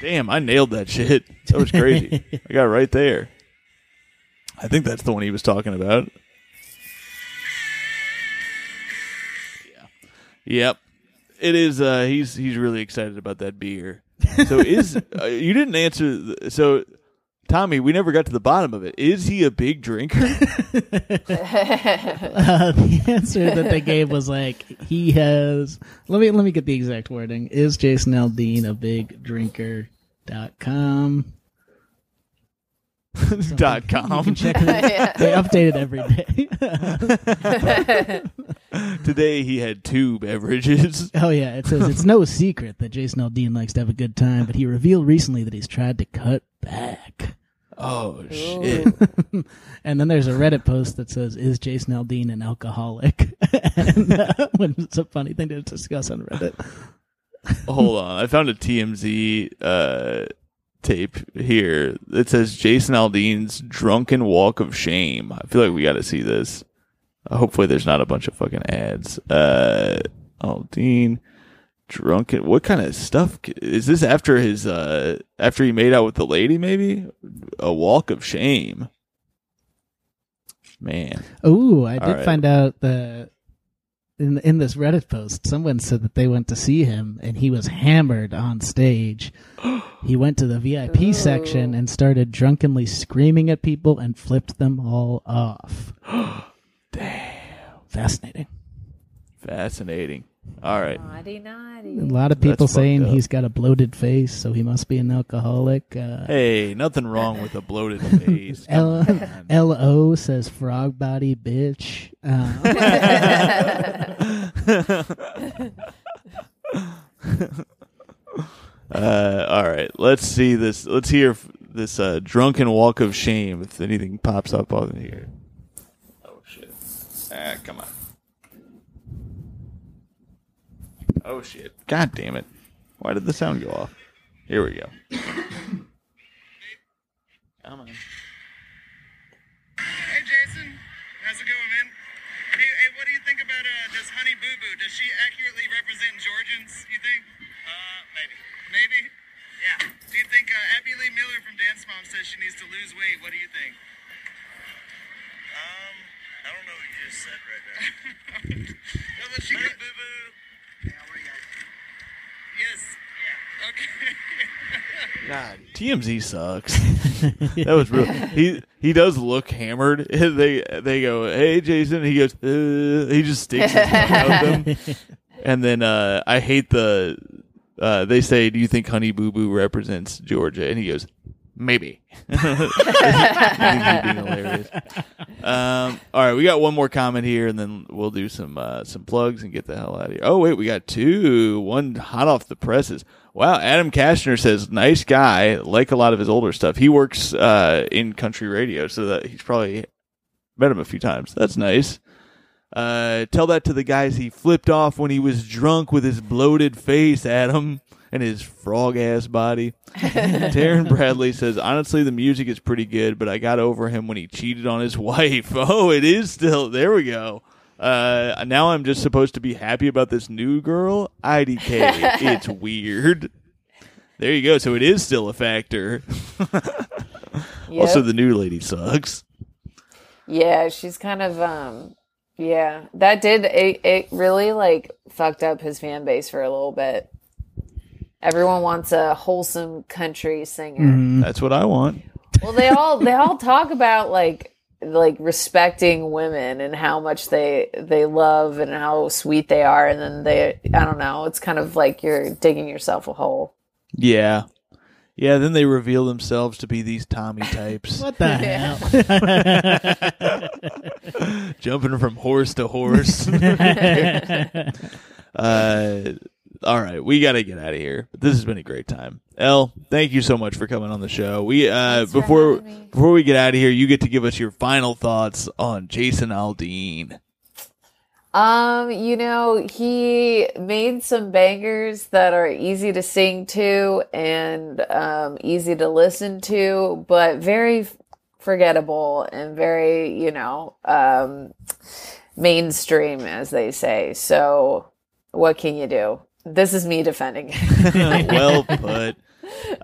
Damn, I nailed that shit. That was crazy. I got right there. I think that's the one he was talking about. Yeah. Yep. It is uh he's he's really excited about that beer. So is uh, you didn't answer th- so Tommy, we never got to the bottom of it. Is he a big drinker? Uh, the answer that they gave was like he has. Let me let me get the exact wording. Is Jason Aldean a big drinker? Dot com. Dot You com. can check it. They update it every day. Today he had two beverages. oh yeah, it says it's no secret that Jason Aldean likes to have a good time, but he revealed recently that he's tried to cut back. Oh shit. And then there's a Reddit post that says, "Is Jason Aldean an alcoholic?" and uh, when it's a funny thing to discuss on Reddit. Hold on. I found a TMZ uh, tape here that says Jason Aldean's drunken walk of shame. I feel like we got to see this. Uh, hopefully, there's not a bunch of fucking ads. Uh, Aldean drunken. What kind of stuff is this? After his uh, after he made out with the lady, maybe a walk of shame. Man, oh I All did right. find out that in in this Reddit post, someone said that they went to see him and he was hammered on stage. he went to the VIP section and started drunkenly screaming at people and flipped them all off. Damn. Fascinating. Fascinating. All right. Naughty, A lot of people That's saying he's got a bloated face, so he must be an alcoholic. Uh, Hey, nothing wrong with a bloated face. Come L O says frog body bitch. Uh, Uh, all right, let's see this. Let's hear this uh, drunken walk of shame. If anything pops up on here. Oh shit! Ah, come on. Oh shit! God damn it! Why did the sound go off? Here we go. Come on. Hey Jason, how's it going, man? Hey, hey, what do you think about uh, does Honey Boo Boo? Does she accurately represent Georgians? You think? Uh, maybe. Maybe. Yeah. Do you think uh, Abby Lee Miller from Dance Mom says she needs to lose weight? What do you think? Um, I don't know what you just said right there. no, but she Honey Boo Boo. Yeah, what do you guys? Yes. Yeah. Okay. God, TMZ sucks. that was real. He he does look hammered. They they go, hey Jason. He goes, uh, he just sticks his tongue out them. And then uh, I hate the. Uh, they say, "Do you think Honey Boo Boo represents Georgia?" And he goes, "Maybe." I think he's being hilarious. Um, all right, we got one more comment here, and then we'll do some uh, some plugs and get the hell out of here. Oh wait, we got two. One hot off the presses. Wow, Adam Kashner says, "Nice guy." Like a lot of his older stuff. He works uh, in country radio, so that he's probably met him a few times. That's nice. Uh, tell that to the guys he flipped off when he was drunk with his bloated face, Adam, and his frog ass body. Taryn Bradley says, honestly, the music is pretty good, but I got over him when he cheated on his wife. Oh, it is still. There we go. Uh, now I'm just supposed to be happy about this new girl? IDK. it's weird. There you go. So it is still a factor. Yep. Also, the new lady sucks. Yeah, she's kind of um yeah. That did it, it really like fucked up his fan base for a little bit. Everyone wants a wholesome country singer. That's what I want. Well, they all they all talk about like like respecting women and how much they they love and how sweet they are and then they I don't know, it's kind of like you're digging yourself a hole. Yeah. Yeah, then they reveal themselves to be these Tommy types. what the hell? jumping from horse to horse. uh, all right, we got to get out of here. But this has been a great time. Elle, thank you so much for coming on the show. We uh, Thanks for before having me. before we get out of here, you get to give us your final thoughts on Jason Aldean. Um, you know, he made some bangers that are easy to sing to and um, easy to listen to, but very forgettable and very, you know, um, mainstream, as they say. So, what can you do? This is me defending. well put.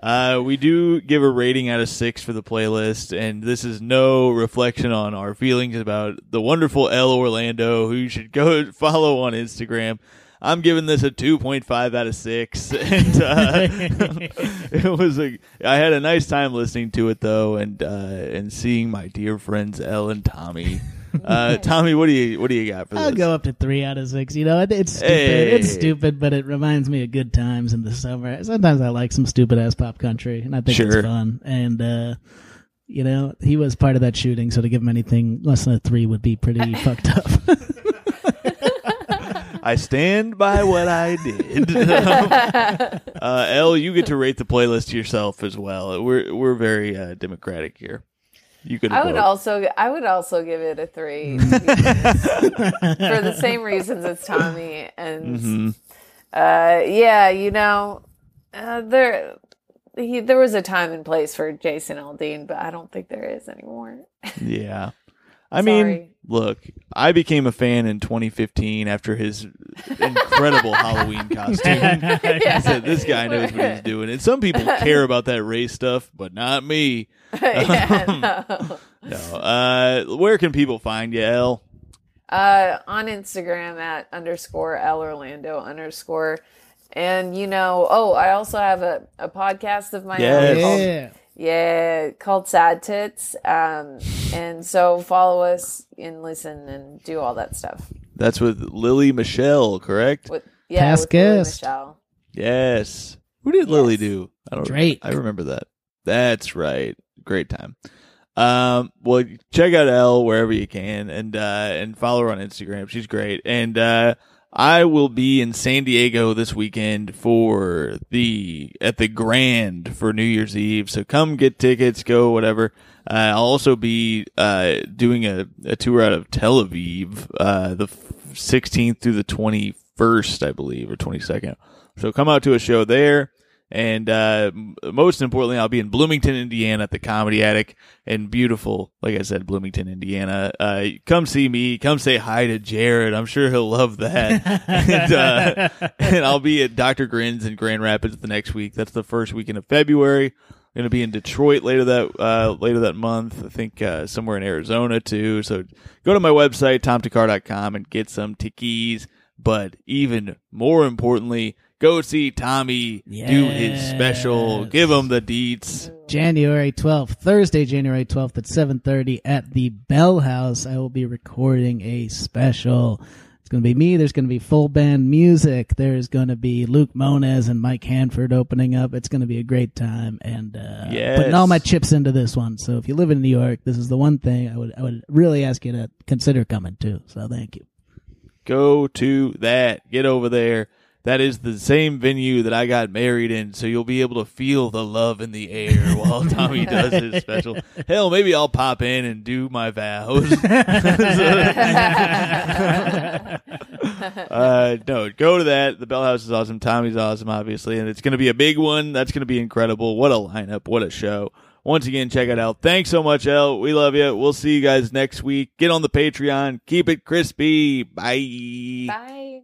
Uh, we do give a rating out of six for the playlist, and this is no reflection on our feelings about the wonderful Elle Orlando, who you should go follow on Instagram. I'm giving this a 2.5 out of 6. And uh, it was a I had a nice time listening to it though and uh, and seeing my dear friends Elle and Tommy. Uh, Tommy, what do you what do you got for this? I'll this? go up to three out of six. You know, it- it's stupid. Hey. It's stupid, but it reminds me of good times in the summer. Sometimes I like some stupid ass pop country, and I think Sure. it's fun. And uh, you know, he was part of that shooting, so to give him anything less than a three would be pretty fucked up. I stand by what I did. uh, Elle, you get to rate the playlist yourself as well. We're we're very uh, democratic here. You could. I would vote. also I would also give it a three for the same reasons as Tommy and Mhm. uh yeah you know uh, there he there was a time and place for Jason Aldean but I don't think there is anymore. Yeah. I mean, Sorry. Look, I became a fan in 2015 after his incredible Halloween costume. I said, this guy knows what he's doing. And some people care about that race stuff, but not me. yeah, no. No. Uh, where can people find you, Elle? Uh, on Instagram at underscore L Orlando underscore. And you know, oh, I also have a, a podcast of my Yes. own. Yeah. Yeah, called Sad Tits. Um, and so follow us and listen and do all that stuff. That's with Lily Michelle, correct? With yeah, Past with Lily guest. Michelle. Yes. Who did Lily do? I don't. Drake. I remember that. That's right. Great time. Um. Well, check out Elle wherever you can, and uh, and follow her on Instagram. She's great. And uh, I will be in San Diego this weekend for the at the Grand for New Year's Eve. So come get tickets, go whatever. Uh, I'll also be uh, doing a, a tour out of Tel Aviv, uh, the 16th through the 21st, I believe, or 22nd. So come out to a show there. And uh, most importantly, I'll be in Bloomington, Indiana at the Comedy Attic in beautiful, like I said, Bloomington, Indiana. Uh, come see me. Come say hi to Jared. I'm sure he'll love that. and, uh, and I'll be at Dr. Grins in Grand Rapids the next week. That's the first weekend of February. I'm going to be in Detroit later that uh, later that month. I think uh, somewhere in Arizona too. So go to my website tomthakkar.com and get some tickies. But even more importantly, go see Tommy do his special. Give him the deets. January 12th, Thursday, January 12th at 7:30 at the Bell House. I will be recording a special. It's going to be me. There's going to be full band music. There's going to be Luke Mones and Mike Hanford opening up. It's going to be a great time and uh Yes. putting all my chips into this one. So if you live in New York, this is the one thing I would I would really ask you to consider coming to. So thank you. Go to that. Get over there. That is the same venue that I got married in, so you'll be able to feel the love in the air while Tommy does his special. Hell, maybe I'll pop in and do my vows. uh, no, go to that. The Bell House is awesome. Tommy's awesome, obviously, and it's going to be a big one. That's going to be incredible. What a lineup! What a show! Once again, check it out. Thanks so much, El. We love you. We'll see you guys next week. Get on the Patreon. Keep it crispy. Bye. Bye.